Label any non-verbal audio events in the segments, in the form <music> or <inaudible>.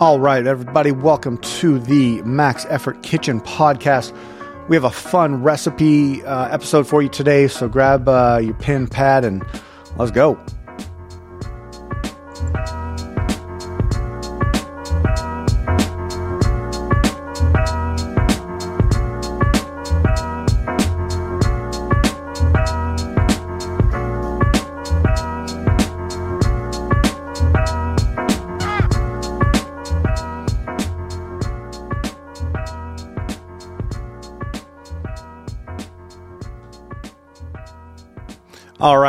All right, everybody, welcome to the Max Effort Kitchen podcast. We have a fun recipe uh, episode for you today, so grab uh, your pen, pad, and let's go.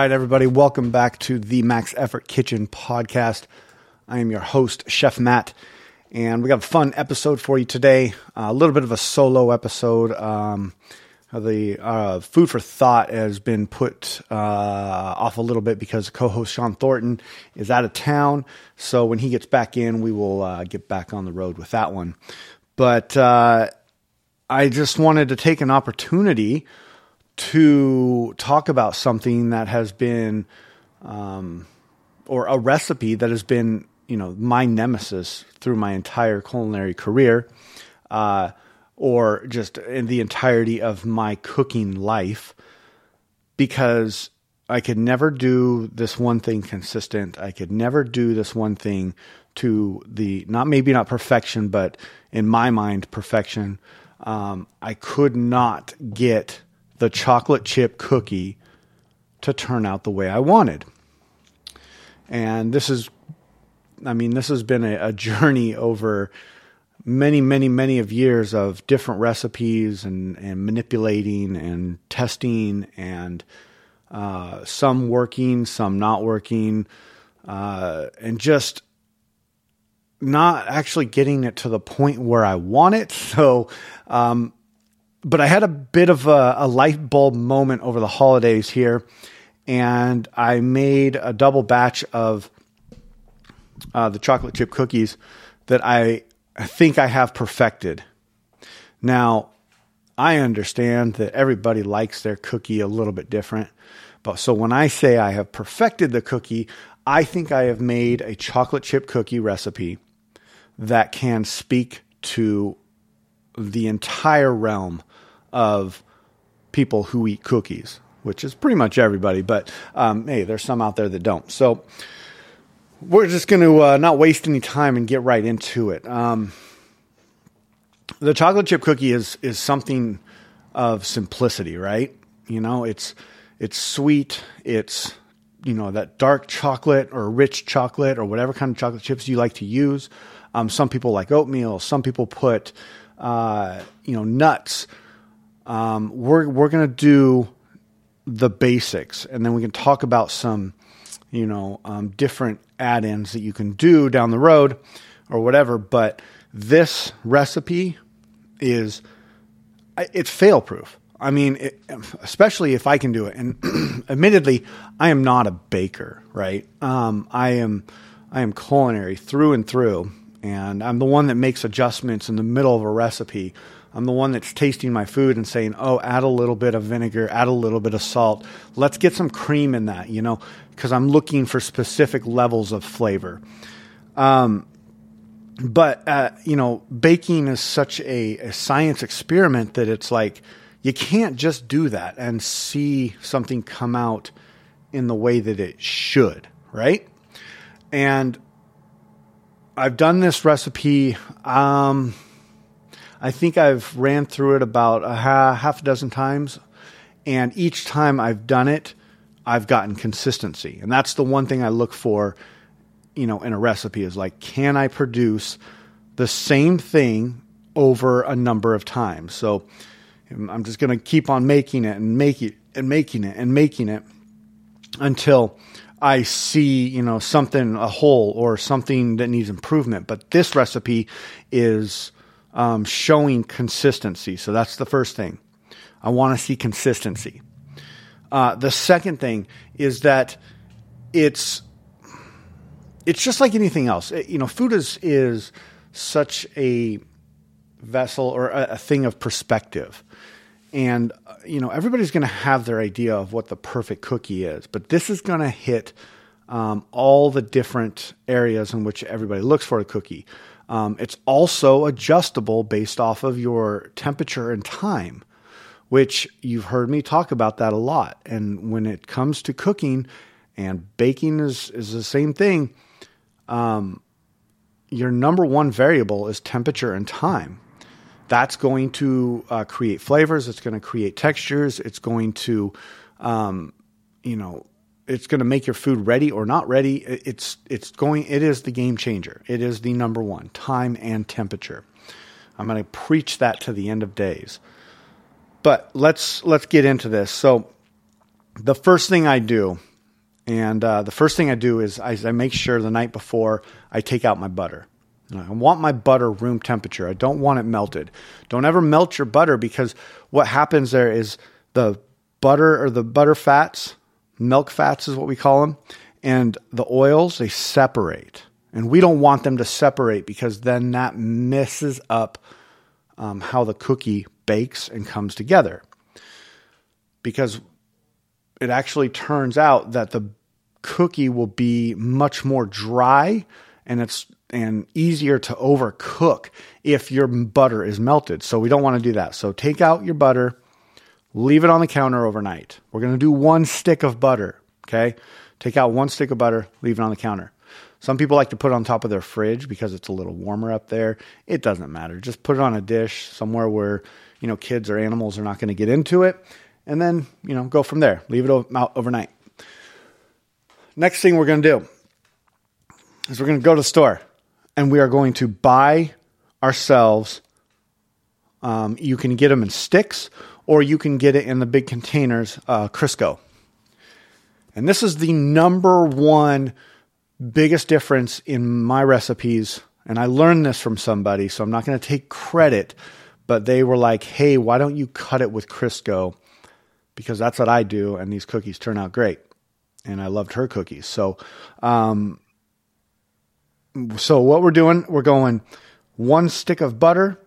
Right, everybody, welcome back to the Max Effort Kitchen podcast. I am your host, Chef Matt, and we got a fun episode for you today. Uh, a little bit of a solo episode. Um, the uh, food for thought has been put uh, off a little bit because co-host Sean Thornton is out of town. So when he gets back in, we will uh, get back on the road with that one. But uh, I just wanted to take an opportunity to talk about something that has been, um, or a recipe that has been, you know, my nemesis through my entire culinary career, uh, or just in the entirety of my cooking life, because I could never do this one thing consistent. I could never do this one thing to the not maybe not perfection, but in my mind perfection. Um, I could not get the chocolate chip cookie to turn out the way I wanted. And this is, I mean, this has been a, a journey over many, many, many of years of different recipes and, and manipulating and testing and uh, some working, some not working, uh, and just not actually getting it to the point where I want it. <laughs> So, um, but I had a bit of a, a light bulb moment over the holidays here, and I made a double batch of uh, the chocolate chip cookies that I, I think I have perfected. Now, I understand that everybody likes their cookie a little bit different. But so when I say I have perfected the cookie, I think I have made a chocolate chip cookie recipe that can speak to the entire realm of people who eat cookies, which is pretty much everybody. But um, hey, there's some out there that don't. So we're just going to uh, not waste any time and get right into it. Um, the chocolate chip cookie is is something of simplicity, right? You know, it's it's sweet. It's you know that dark chocolate or rich chocolate or whatever kind of chocolate chips you like to use. Um, some people like oatmeal. Some people put uh, you know nuts um, we're we're gonna do the basics, and then we can talk about some, you know, um, different add-ins that you can do down the road or whatever. But this recipe is it's fail-proof. I mean, it, especially if I can do it. And <clears throat> admittedly, I am not a baker, right? Um, I am I am culinary through and through, and I'm the one that makes adjustments in the middle of a recipe I'm the one that's tasting my food and saying, oh, add a little bit of vinegar, add a little bit of salt. Let's get some cream in that, you know, because I'm looking for specific levels of flavor. Um, but, uh, you know, baking is such a, a science experiment that it's like you can't just do that and see something come out in the way that it should, right? And I've done this recipe. Um, I think I've ran through it about a half a dozen times, and each time I've done it, I've gotten consistency, and that's the one thing I look for, you know, in a recipe is like, can I produce the same thing over a number of times? So um, I'm just going to keep on making it and making it and making it and making it until I see, you know, something a hole or something that needs improvement. But this recipe is um, showing consistency. So that's the first thing. I want to see consistency. Uh, the second thing is that it's it's just like anything else. It, you know, food is is such a vessel or a, a thing of perspective. And uh, you know, everybody's going to have their idea of what the perfect cookie is, but this is going to hit um, all the different areas in which everybody looks for a cookie. Um, it's also adjustable based off of your temperature and time, which you've heard me talk about that a lot. And when it comes to cooking and baking is, is the same thing, um, your number one variable is temperature and time. That's going to uh, create flavors. It's going to create textures. It's going to, um, you know, it's going to make your food ready or not ready. It's it's going. It is the game changer. It is the number one time and temperature. I'm going to preach that to the end of days. But let's let's get into this. So the first thing I do, and uh, the first thing I do is I, I make sure the night before I take out my butter. I want my butter room temperature. I don't want it melted. Don't ever melt your butter because what happens there is the butter or the butter fats milk fats is what we call them, and the oils, they separate. And we don't want them to separate because then that messes up um, how the cookie bakes and comes together. Because it actually turns out that the cookie will be much more dry and it's and easier to overcook if your butter is melted. So we don't want to do that. So take out your butter, Leave it on the counter overnight. We're going to do one stick of butter. Okay. Take out one stick of butter, leave it on the counter. Some people like to put it on top of their fridge because it's a little warmer up there. It doesn't matter. Just put it on a dish somewhere where, you know, kids or animals are not going to get into it. And then, you know, go from there. Leave it out overnight. Next thing we're going to do is we're going to go to the store and we are going to buy ourselves. Um, you can get them in sticks or you can get it in the big containers, uh, Crisco. And this is the number one biggest difference in my recipes. And I learned this from somebody, so I'm not going to take credit, but they were like, hey, why don't you cut it with Crisco? Because that's what I do, and these cookies turn out great. And I loved her cookies. So, um, so what we're doing, we're going one stick of butter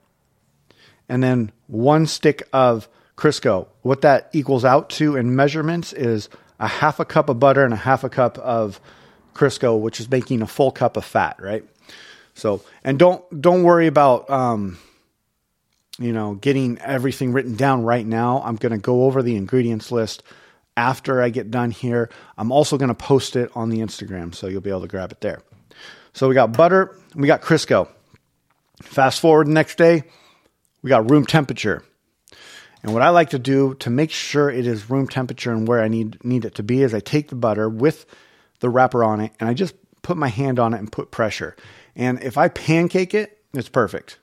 and then one stick of Crisco. What that equals out to in measurements is a half a cup of butter and a half a cup of Crisco, which is making a full cup of fat, right? So, and don't don't worry about um, you know getting everything written down right now. I'm going to go over the ingredients list after I get done here. I'm also going to post it on the Instagram, so you'll be able to grab it there. So we got butter, we got Crisco. Fast forward the next day, we got room temperature. And what I like to do to make sure it is room temperature and where I need need it to be is I take the butter with the wrapper on it and I just put my hand on it and put pressure. And if I pancake it, it's perfect.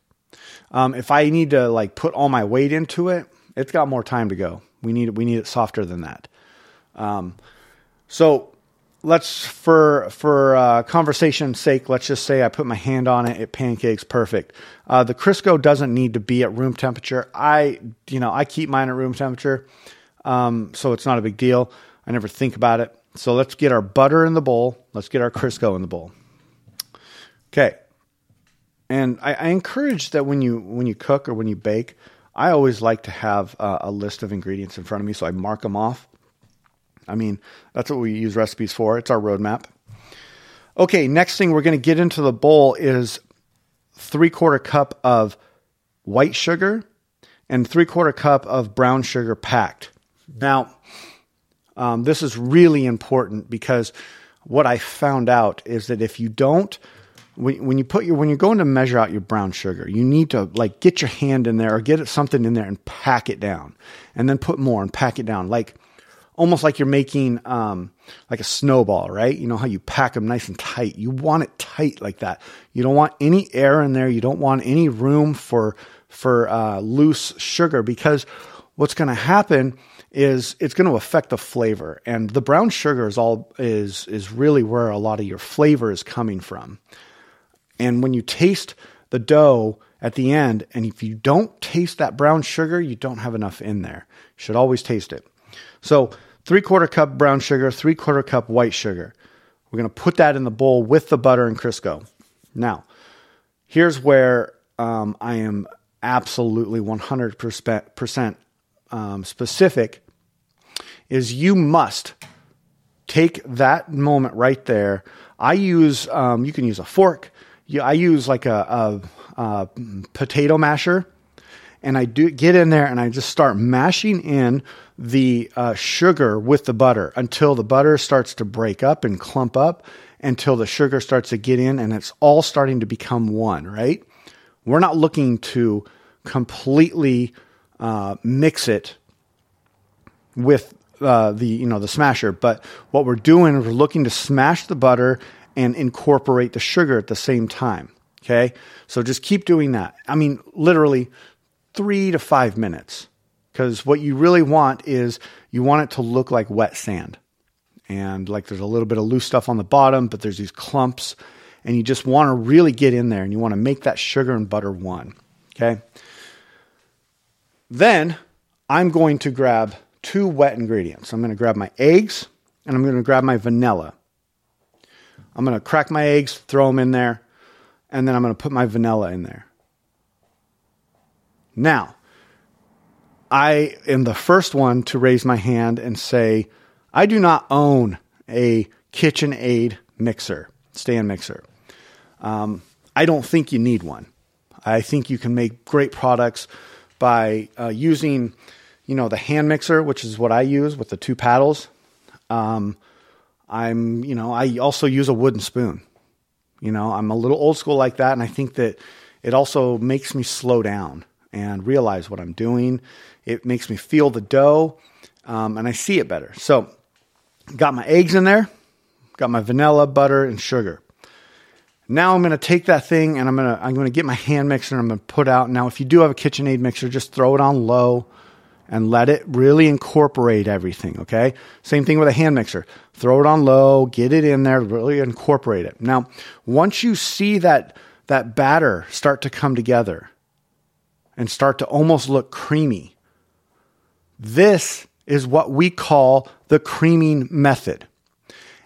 Um, if I need to like put all my weight into it, it's got more time to go. We need we need it softer than that. Um, so let's for for uh, conversation's sake, let's just say I put my hand on it, it pancakes perfect. Uh, the Crisco doesn't need to be at room temperature. I you know I keep mine at room temperature, um, so it's not a big deal. I never think about it. So let's get our butter in the bowl. Let's get our Crisco in the bowl. Okay, and I, I encourage that when you when you cook or when you bake, I always like to have uh, a list of ingredients in front of me, so I mark them off I mean, that's what we use recipes for. It's our roadmap. Okay, next thing we're going to get into the bowl is three quarter cup of white sugar and three quarter cup of brown sugar packed. Now, um, this is really important because what I found out is that if you don't, when, when you put your when you're going to measure out your brown sugar, you need to like get your hand in there or get something in there and pack it down, and then put more and pack it down. Like almost like you're making um, like a snowball, right? You know how you pack them nice and tight. You want it tight like that. You don't want any air in there. You don't want any room for for uh, loose sugar because what's going to happen is it's going to affect the flavor. And the brown sugar is all is is really where a lot of your flavor is coming from. And when you taste the dough at the end, and if you don't taste that brown sugar, you don't have enough in there. You should always taste it. So three quarter cup brown sugar, three quarter cup white sugar. We're going to put that in the bowl with the butter and Crisco. Now, here's where um, I am absolutely 100% um, specific is you must take that moment right there. I use, um, you can use a fork. I use like a, a, a potato masher and I do get in there and I just start mashing in the uh, sugar with the butter until the butter starts to break up and clump up until the sugar starts to get in and it's all starting to become one, right? We're not looking to completely uh, mix it with uh, the you know the smasher, but what we're doing is we're looking to smash the butter and incorporate the sugar at the same time. Okay, so just keep doing that. I mean, literally three to five minutes because what you really want is you want it to look like wet sand. And like there's a little bit of loose stuff on the bottom, but there's these clumps. And you just want to really get in there and you want to make that sugar and butter one. Okay. Then I'm going to grab two wet ingredients. I'm going to grab my eggs and I'm going to grab my vanilla. I'm going to crack my eggs, throw them in there, and then I'm going to put my vanilla in there. Now, I am the first one to raise my hand and say, I do not own a KitchenAid mixer, stand mixer. Um, I don't think you need one. I think you can make great products by uh, using, you know, the hand mixer, which is what I use with the two paddles. Um, I'm, you know, I also use a wooden spoon. You know, I'm a little old school like that, and I think that it also makes me slow down and realize what I'm doing. It makes me feel the dough um, and I see it better. So, got my eggs in there, got my vanilla, butter, and sugar. Now I'm going to take that thing and I'm going to I'm going to get my hand mixer and I'm going to put out. Now, if you do have a KitchenAid mixer, just throw it on low and let it really incorporate everything. Okay. Same thing with a hand mixer. Throw it on low, get it in there, really incorporate it. Now, once you see that that batter start to come together, and start to almost look creamy. This is what we call the creaming method.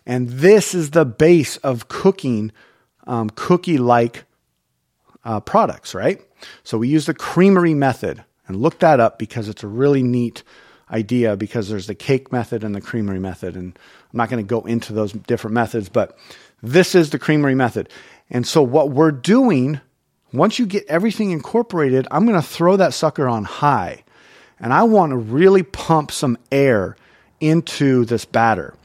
And this is the base of cooking um, cookie like uh, products, right? So we use the creaming method and look that up because it's a really neat idea because there's the cake method and the creaming method. And I'm not going to go into those different methods, but this is the creaming method. And so what we're doing once you get everything incorporated, I'm going to throw that sucker on high. And I want to really pump some air into this batter.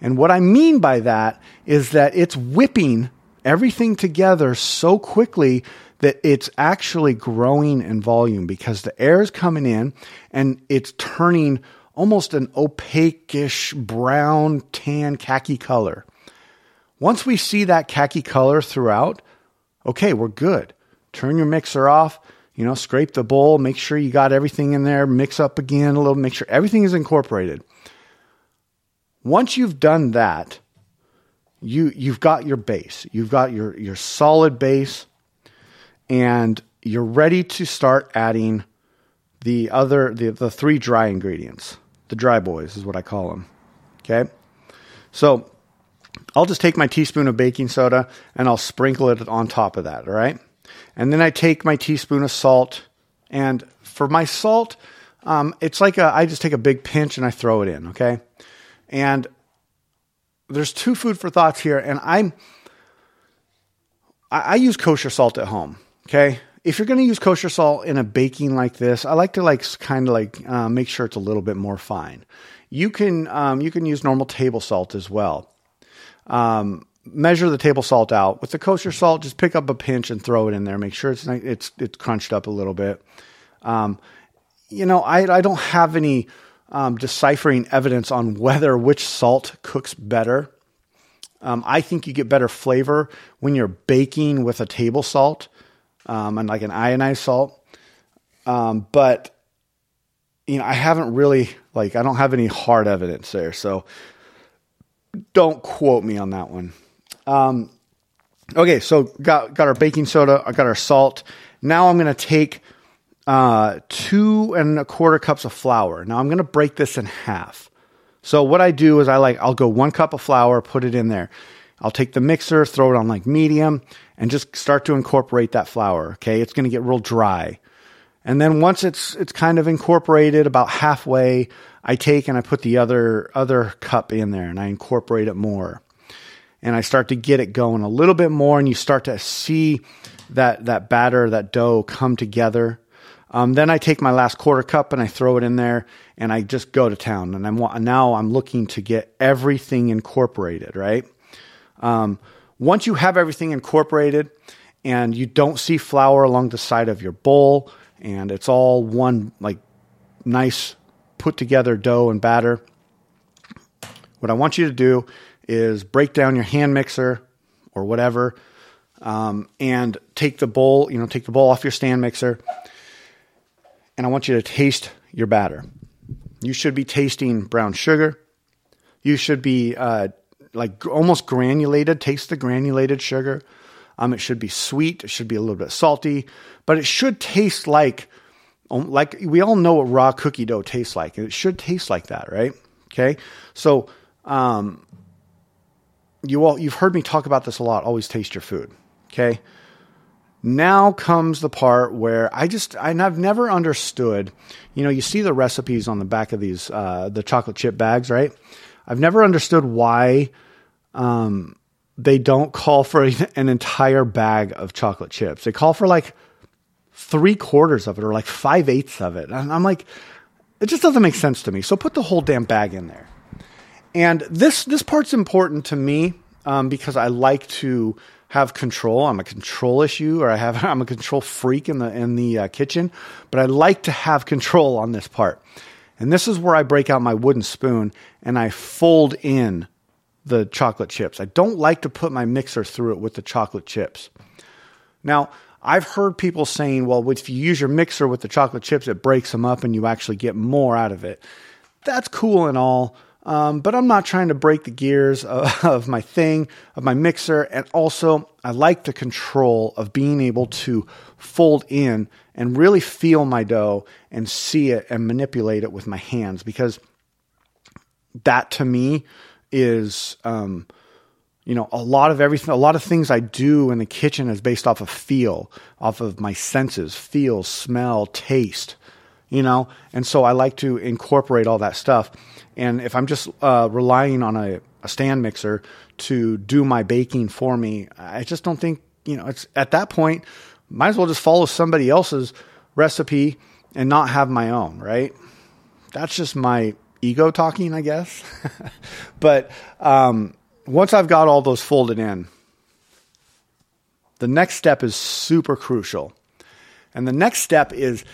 And what I mean by that is that it's whipping everything together so quickly that it's actually growing in volume because the air is coming in and it's turning almost an opaquish brown, tan, khaki color. Once we see that khaki color throughout, okay, we're good turn your mixer off, you know, scrape the bowl, make sure you got everything in there, mix up again a little, make sure everything is incorporated. Once you've done that, you you've got your base. You've got your your solid base and you're ready to start adding the other the, the three dry ingredients. The dry boys is what I call them. Okay? So, I'll just take my teaspoon of baking soda and I'll sprinkle it on top of that, all right? And then I take my teaspoon of salt. And for my salt, um, it's like a, I just take a big pinch and I throw it in, okay? And there's two food for thoughts here. And I'm, I, I use kosher salt at home, okay? If you're going to use kosher salt in a baking like this, I like to like kind of like uh, make sure it's a little bit more fine. You can um, you can use normal table salt as well. Um, measure the table salt out. With the kosher salt, just pick up a pinch and throw it in there. Make sure it's it's it's crunched up a little bit. Um, you know, I I don't have any um, deciphering evidence on whether which salt cooks better. Um, I think you get better flavor when you're baking with a table salt um, and like an ionized salt. Um, but you know, I haven't really like I don't have any hard evidence there, so don't quote me on that one. Um, okay, so got got our baking soda, I got our salt. Now I'm going to take uh, two and a quarter cups of flour. Now I'm going to break this in half. So what I do is I like I'll go one cup of flour, put it in there. I'll take the mixer, throw it on like medium, and just start to incorporate that flour. Okay, it's going to get real dry. And then once it's it's kind of incorporated about halfway, I take and I put the other other cup in there and I incorporate it more. And I start to get it going a little bit more and you start to see that that batter, that dough come together. Um, then I take my last quarter cup and I throw it in there and I just go to town. And I'm now I'm looking to get everything incorporated, right? Um, once you have everything incorporated and you don't see flour along the side of your bowl and it's all one like nice put together dough and batter, what I want you to do is break down your hand mixer or whatever um, and take the bowl, you know, take the bowl off your stand mixer. And I want you to taste your batter. You should be tasting brown sugar. You should be uh, like almost granulated. Taste the granulated sugar. Um, it should be sweet. It should be a little bit salty, but it should taste like, um, like we all know what raw cookie dough tastes like. It should taste like that, right? Okay. So, um, you all, you've heard me talk about this a lot. Always taste your food. Okay. Now comes the part where I just, and I've never understood, you know, you see the recipes on the back of these, uh, the chocolate chip bags, right? I've never understood why, um, they don't call for an entire bag of chocolate chips. They call for like three quarters of it or like five eighths of it. And I'm like, it just doesn't make sense to me. So put the whole damn bag in there. And this this part's important to me um, because I like to have control. I'm a control issue, or I have <laughs> I'm a control freak in the in the uh, kitchen, but I like to have control on this part. And this is where I break out my wooden spoon and I fold in the chocolate chips. I don't like to put my mixer through it with the chocolate chips. Now, I've heard people saying, well, if you use your mixer with the chocolate chips, it breaks them up and you actually get more out of it. That's cool and all, um, but I'm not trying to break the gears <laughs> of, of my thing, of my mixer. And also, I like the control of being able to fold in and really feel my dough and see it and manipulate it with my hands because that to me is um, you know a lot of everything a lot of things i do in the kitchen is based off of feel off of my senses feel smell taste you know and so i like to incorporate all that stuff and if i'm just uh, relying on a, a stand mixer to do my baking for me i just don't think you know it's at that point might as well just follow somebody else's recipe and not have my own right that's just my ego talking, I guess. <laughs> but um, once I've got all those folded in, the next step is super crucial. And the next step is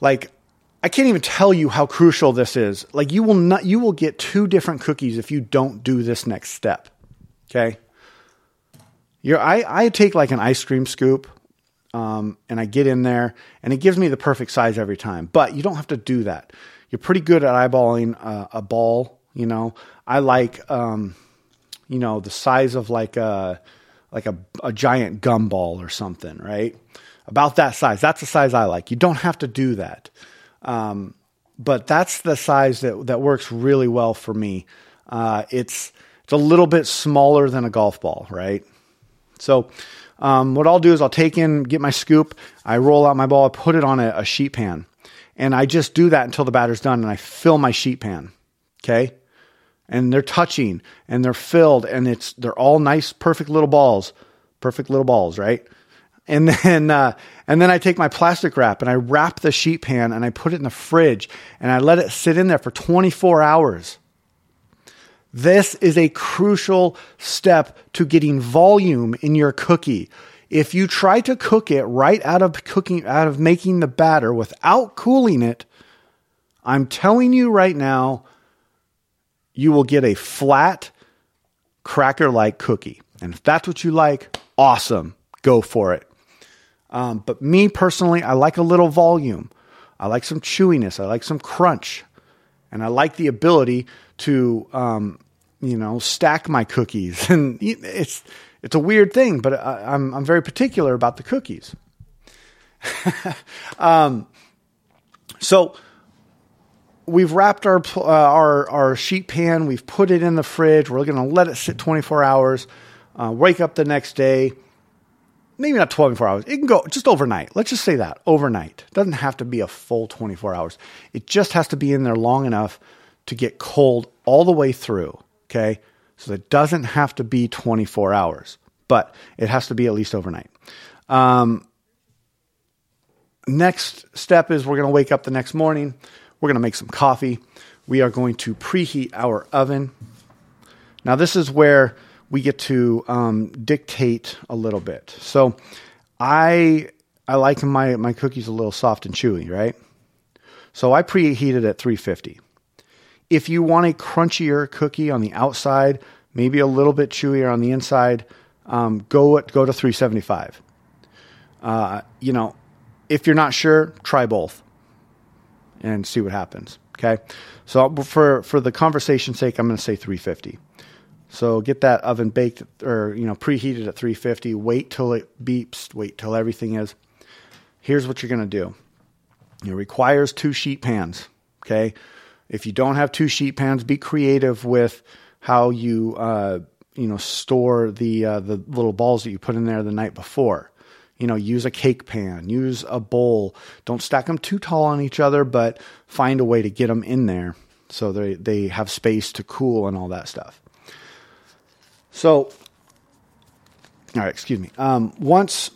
like I can't even tell you how crucial this is. Like you will not you will get two different cookies if you don't do this next step. Okay? You're, I, I take like an ice cream scoop um, and I get in there and it gives me the perfect size every time. But you don't have to do that you're pretty good at eyeballing uh, a ball. You know, I like, um, you know, the size of like a like a, a giant gumball or something, right? About that size. That's the size I like. You don't have to do that, um, but that's the size that that works really well for me. Uh, it's it's a little bit smaller than a golf ball, right? So. Um, what I'll do is I'll take in, get my scoop, I roll out my ball, I put it on a, a sheet pan. And I just do that until the batter's done and I fill my sheet pan. Okay. And they're touching and they're filled and it's, they're all nice, perfect little balls, perfect little balls, right? And then, uh, and then I take my plastic wrap and I wrap the sheet pan and I put it in the fridge and I let it sit in there for 24 hours. This is a crucial step to getting volume in your cookie. If you try to cook it right out of cooking, out of making the batter without cooling it, I'm telling you right now, you will get a flat, cracker like cookie. And if that's what you like, awesome, go for it. Um, but me personally, I like a little volume. I like some chewiness. I like some crunch. And I like the ability to, um, you know, stack my cookies. <laughs> And it's, it's a weird thing, but I, am I'm, I'm very particular about the cookies. <laughs> um, so we've wrapped our uh, our our sheet pan. We've put it in the fridge. We're going to let it sit 24 hours. Uh, wake up the next day. Maybe not 24 hours. It can go just overnight. Let's just say that overnight. It doesn't have to be a full 24 hours. It just has to be in there long enough to get cold all the way through. Okay. So it doesn't have to be 24 hours, but it has to be at least overnight. Um, next step is we're going to wake up the next morning. We're going to make some coffee. We are going to preheat our oven. Now, this is where we get to um, dictate a little bit. So, I I like my my cookies a little soft and chewy, right? So I preheat it at 350. If you want a crunchier cookie on the outside, maybe a little bit chewier on the inside, um, go go to 375. Uh, you know, if you're not sure, try both and see what happens. Okay, so for for the conversation's sake, I'm going to say 350. So get that oven baked or you know preheated at 350. Wait till it beeps. Wait till everything is. Here's what you're going to do. It requires two sheet pans. Okay, if you don't have two sheet pans, be creative with how you uh, you know store the uh, the little balls that you put in there the night before. You know, use a cake pan, use a bowl. Don't stack them too tall on each other, but find a way to get them in there so they they have space to cool and all that stuff. So, all right, excuse me. Um, once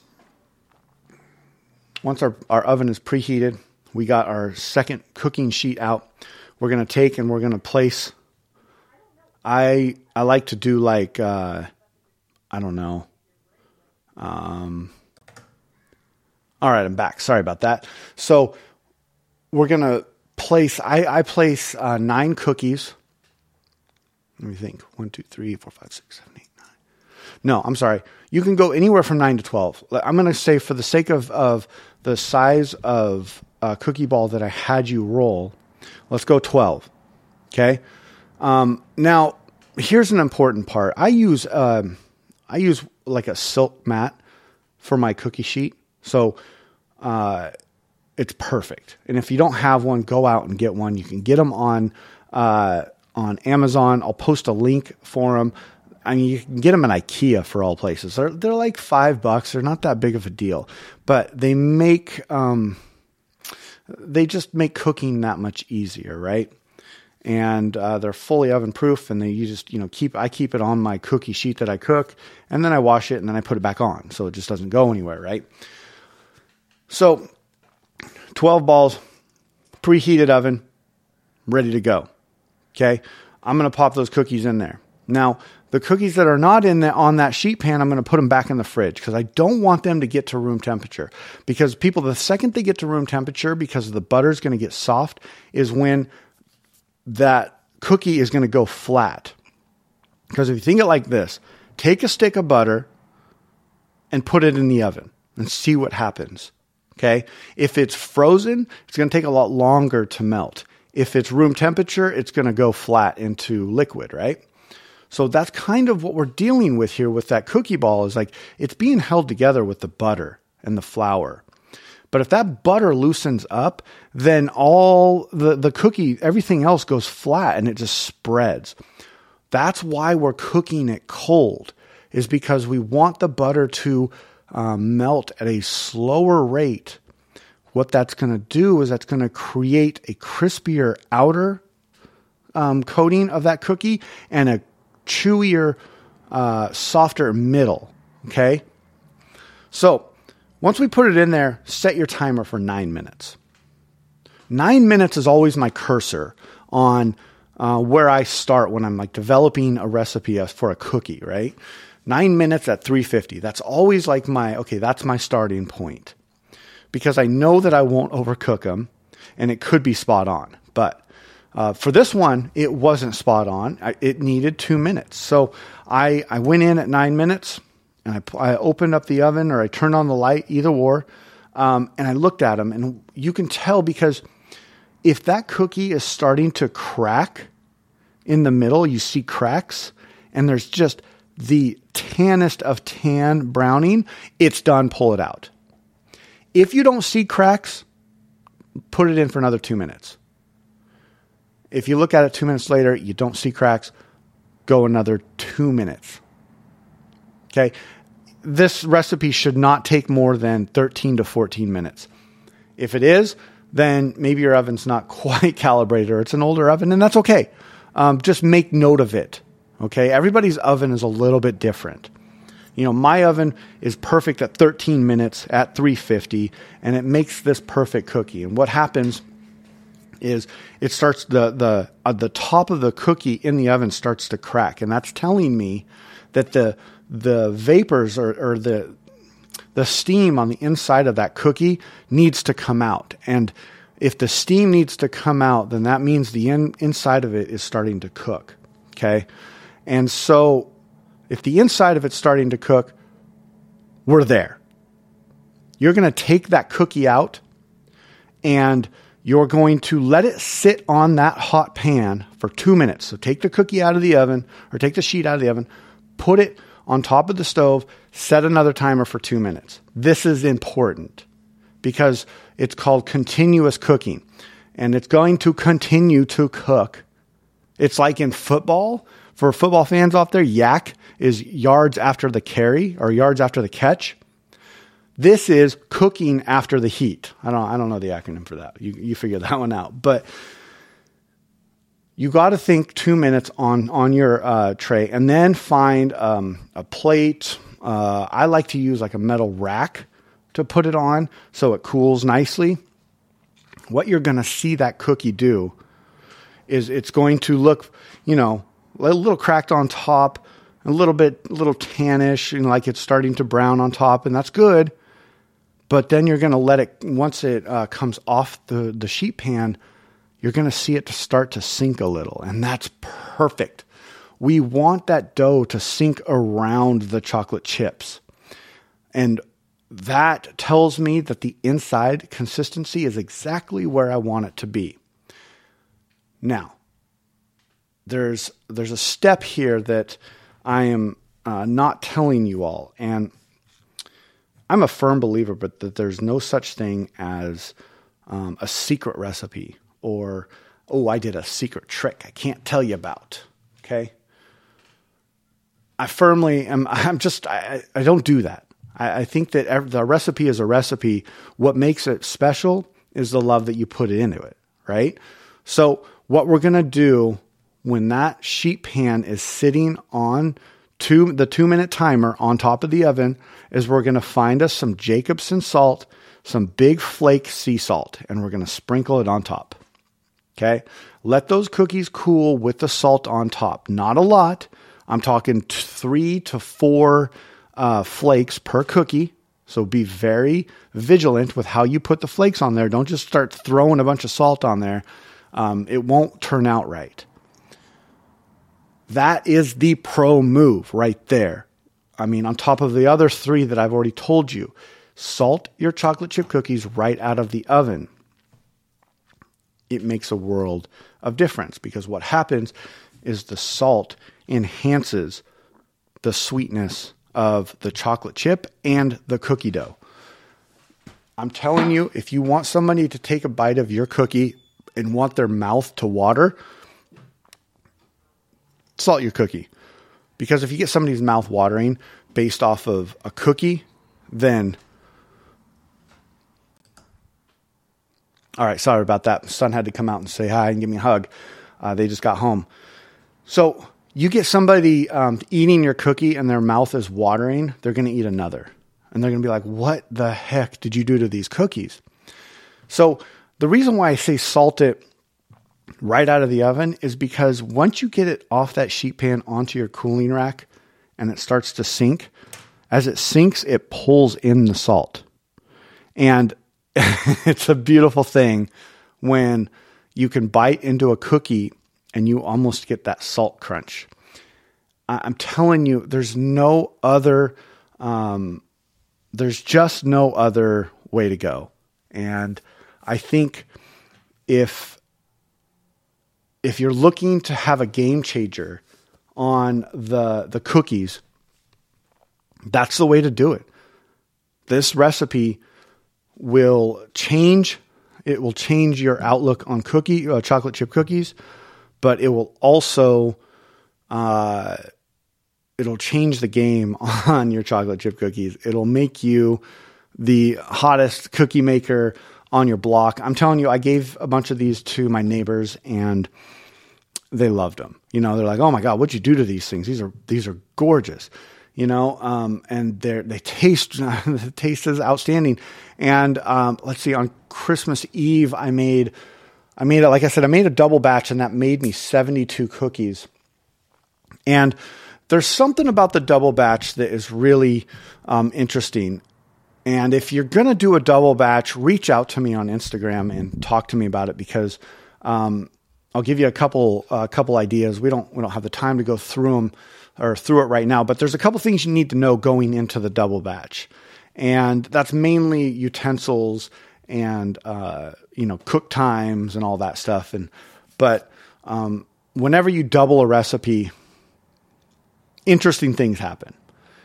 once our, our oven is preheated, we got our second cooking sheet out. We're gonna take and we're gonna place. I I like to do like uh, I don't know. Um, all right, I'm back. Sorry about that. So we're gonna place. I I place uh, nine cookies let me think. One, two, three, four, five, six, seven. No, I'm sorry. You can go anywhere from nine to 12. I'm going to say, for the sake of, of the size of a cookie ball that I had you roll, let's go 12. Okay. Um, now, here's an important part. I use, um, I use like a silk mat for my cookie sheet. So, uh, it's perfect. And if you don't have one, go out and get one. You can get them on, uh, on Amazon. I'll post a link for them. I mean, you can get them at IKEA for all places. They're they're like five bucks. They're not that big of a deal, but they make um, they just make cooking that much easier, right? And uh, they're fully oven proof, and they you just you know keep I keep it on my cookie sheet that I cook, and then I wash it, and then I put it back on, so it just doesn't go anywhere, right? So, twelve balls, preheated oven, ready to go. Okay. I'm to pop those cookies in there. Now, the cookies that are not in the, on that sheet pan, I'm going to put them back in the fridge because I don't want them to get to room temperature. Because people, the second they get to room temperature, because the butter is going to get soft, is when that cookie is going to go flat. Because if you think it like this, take a stick of butter and put it in the oven and see what happens. Okay. If it's frozen, it's going to take a lot longer to melt. If it's room temperature, it's going to go flat into liquid, right? So that's kind of what we're dealing with here with that cookie ball is like it's being held together with the butter and the flour. But if that butter loosens up, then all the, the cookie, everything else goes flat and it just spreads. That's why we're cooking it cold, is because we want the butter to um, melt at a slower rate what that's going to do is that's going to create a crispier outer um, coating of that cookie and a chewier, uh, softer middle. Okay. So once we put it in there, set your timer for nine minutes. Nine minutes is always my cursor on uh, where I start when I'm like developing a recipe for a cookie, right? Nine minutes at 350. That's always like my, okay, that's my starting point because I know that I won't overcook them and it could be spot on. But uh, for this one, it wasn't spot on. I, it needed two minutes. So I, I went in at nine minutes and I, I opened up the oven or I turned on the light, either or, um, and I looked at them. And you can tell because if that cookie is starting to crack in the middle, you see cracks, and there's just the tannest of tan browning, it's done, pull it out. If you don't see cracks, put it in for another two minutes. If you look at it two minutes later, you don't see cracks, go another two minutes. Okay. this recipe should not take more than 13 to 14 minutes. If it is, then maybe your oven's not <laughs> quite calibrated or it's an older oven, and that's okay. Um, just make note of it. Okay, everybody's oven is a little bit different. You know, my oven is perfect at 13 minutes at 350, and it makes this perfect cookie. And what happens is it starts the the uh, the top of the cookie in the oven starts to crack, and that's telling me that the the vapors or, or the the steam on the inside of that cookie needs to come out. And if the steam needs to come out, then that means the in, inside of it is starting to cook. Okay. And so if the inside of it's starting to cook, we're there. You're going to take that cookie out and you're going to let it sit on that hot pan for two minutes. So take the cookie out of the oven or take the sheet out of the oven, put it on top of the stove, set another timer for two minutes. This is important because it's called continuous cooking and it's going to continue to cook. It's like in football. For football fans out there, YAC is yards after the carry or yards after the catch. This is cooking after the heat. I don't, I don't know the acronym for that. You, you figure <laughs> that one out. But you got to think two minutes on on your uh, tray, and then find um, a plate. Uh, I like to use like a metal rack to put it on so it cools nicely. What you're going to see that cookie do is it's going to look, you know, a little cracked on top, a little bit, a little tannish, and like it's starting to brown on top, and that's good. But then you're going to let it once it uh, comes off the the sheet pan you're going to see it to start to sink a little, and that's perfect. We want that dough to sink around the chocolate chips. And that tells me that the inside consistency is exactly where I want it to be. Now, there's there's a step here that I am uh, not telling you all, and I'm a firm believer, but that there's no such thing as um, a secret recipe or, oh, I did a secret trick I can't tell you about. Okay. I firmly am, <laughs> I'm just, I, I don't do that. I, I think that the recipe is a recipe. What makes it special is the love that you put into it, right? So, what we're going to do when that sheet pan is sitting on two, the two minute timer on top of the oven is we're going to find us some Jacobsen salt, some big flake sea salt, and we're going to sprinkle it on top. Okay. Let those cookies cool with the salt on top. Not a lot. I'm talking three to four uh, flakes per cookie. So be very vigilant with how you put the flakes on there. Don't just start throwing a bunch of salt on there. Um, it won't turn out right. That is the pro move right there. I mean, on top of the other three that I've already told you, salt your chocolate chip cookies right out of the oven it makes a world of difference because what happens is the salt enhances the sweetness of the chocolate chip and the cookie dough. I'm telling you, if you want somebody to take a bite of your cookie and want their mouth to water, salt your cookie. Because if you get somebody's mouth watering based off of a cookie, then All right, sorry about that. Son had to come out and say hi and give me a hug. Uh, they just got home. So you get somebody um, eating your cookie and their mouth is watering, they're going to eat another. And they're going to be like, what the heck did you do to these cookies? So the reason why I say salt it right out of the oven is because once you get it off that sheet pan onto your cooling rack and it starts to sink, as it sinks, it pulls in the salt. And <laughs> it's a beautiful thing when you can bite into a cookie and you almost get that salt crunch. I'm telling you, there's no other, um, there's just no other way to go. And I think if if you're looking to have a game changer on the the cookies, that's the way to do it. This recipe will change. It will change your outlook on cookie uh, chocolate chip cookies, but it will also uh, it'll change the game <laughs> on your chocolate chip cookies. It'll make you the hottest cookie maker on your block. I'm telling you, I gave a bunch of these to my neighbors and they loved them. You know, they're like, "Oh my god, what'd you do to these things? These are these are gorgeous." You know, um, and they they taste <laughs> the taste is outstanding. And um, let's see, on Christmas Eve, I made I made like I said, I made a double batch, and that made me 72 cookies. And there's something about the double batch that is really um, interesting. And if you're going to do a double batch, reach out to me on Instagram and talk to me about it because um, I'll give you a couple a uh, couple ideas. We don't we don't have the time to go through them or through it right now, but there's a couple things you need to know going into the double batch, and that's mainly utensils and uh, you know cook times and all that stuff. And but um, whenever you double a recipe, interesting things happen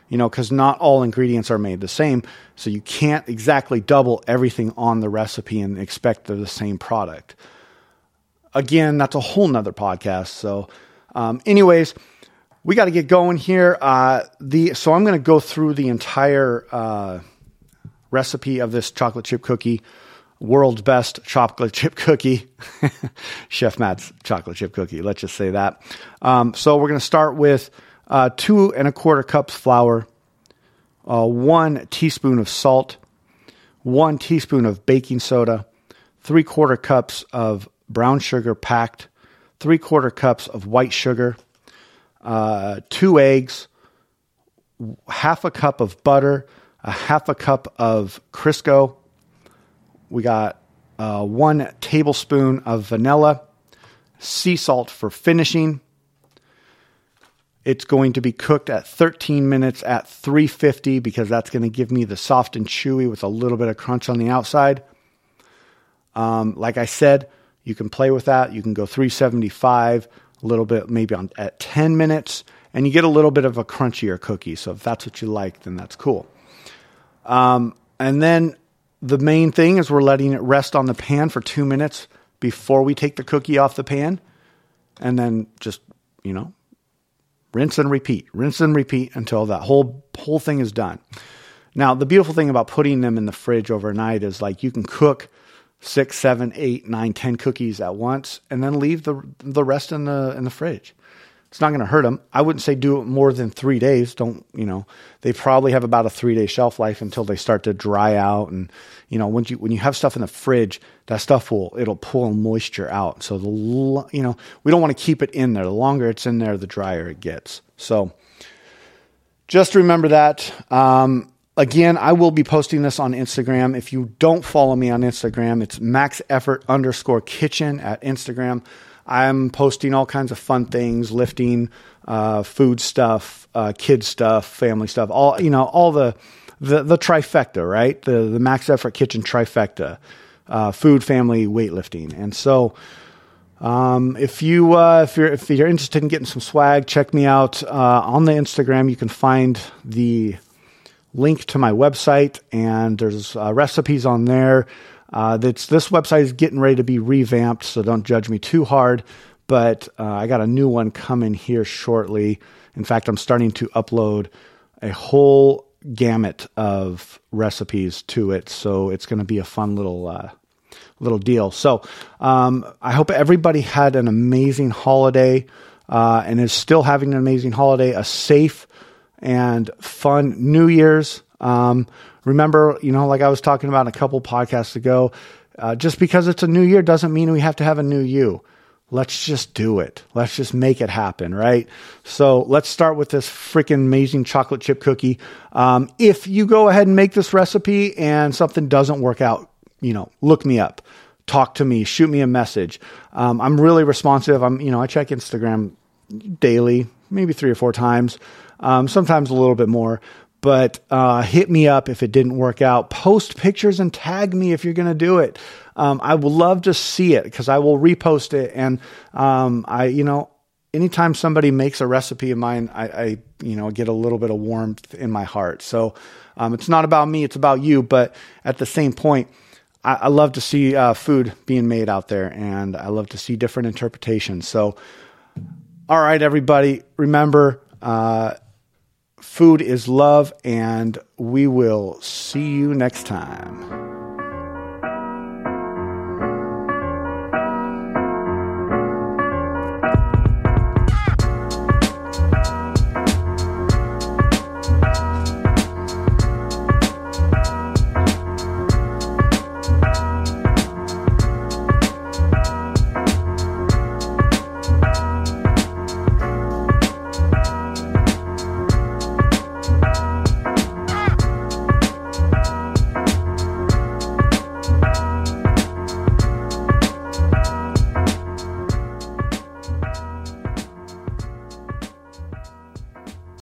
you know, because not all ingredients are made the same. So you can't exactly double everything on the recipe and expect the same product. Again, that's a whole nother podcast. So, um, anyways, we got to get going here. Uh, the so I'm going to go through the entire uh, recipe of this chocolate chip cookie, world's best chocolate chip cookie, <laughs> Chef Matt's chocolate chip cookie. Let's just say that. Um, so we're going to start with uh, two and a quarter cups flour, uh, one teaspoon of salt, one teaspoon of baking soda, three quarter cups of brown sugar packed, three quarter cups of white sugar, uh, two eggs, half a cup of butter, a half a cup of Crisco. We got uh, one tablespoon of vanilla, sea salt for finishing, it's going to be cooked at 13 minutes at 350 because that's going to give me the soft and chewy with a little bit of crunch on the outside. Um, like I said, you can play with that. You can go 375, a little bit maybe on at 10 minutes, and you get a little bit of a crunchier cookie. So if that's what you like, then that's cool. Um, and then the main thing is we're letting it rest on the pan for two minutes before we take the cookie off the pan, and then just you know rinse and repeat, rinse and repeat until that whole whole thing is done. Now, the beautiful thing about putting them in the fridge overnight is like you can cook six, seven, eight, nine, ten cookies at once, and then leave the the rest in the in the fridge. It's not going to hurt them. I wouldn't say do it more than three days. Don't you know? They probably have about a three day shelf life until they start to dry out. And you know, when you when you have stuff in the fridge, that stuff will it'll pull moisture out. So the you know we don't want to keep it in there. The longer it's in there, the drier it gets. So just remember that. Um, again, I will be posting this on Instagram. If you don't follow me on Instagram, it's max effort underscore kitchen at Instagram. I'm posting all kinds of fun things, lifting, uh, food stuff, uh, kid stuff, family stuff, all you know, all the the, the trifecta, right? The the max effort kitchen trifecta, uh, food, family, weightlifting, and so. Um, if you uh, if you're if you're interested in getting some swag, check me out uh, on the Instagram. You can find the link to my website, and there's uh, recipes on there. Uh, this website is getting ready to be revamped, so don't judge me too hard. But uh, I got a new one coming here shortly. In fact, I'm starting to upload a whole gamut of recipes to it, so it's going to be a fun little uh, little deal. So um, I hope everybody had an amazing holiday uh, and is still having an amazing holiday, a safe and fun New Year's. Um, remember, you know, like I was talking about a couple podcasts ago, uh, just because it's a new year doesn't mean we have to have a new you. Let's just do it. Let's just make it happen, right? So let's start with this freaking amazing chocolate chip cookie. Um, if you go ahead and make this recipe and something doesn't work out, you know, look me up, talk to me, shoot me a message. Um, I'm really responsive. I'm, you know, I check Instagram daily, maybe three or four times, um, sometimes a little bit more but uh, hit me up if it didn't work out. Post pictures and tag me if you're going to do it. Um, I would love to see it because I will repost it. And um, I, you know, anytime somebody makes a recipe of mine, I, I you know, get a little bit of warmth in my heart. So um, it's not about me; it's about you. But at the same point. I, I love to see uh, food being made out there, and I love to see different interpretations. So, all right, everybody, remember uh, Food is love, and we will see you next time.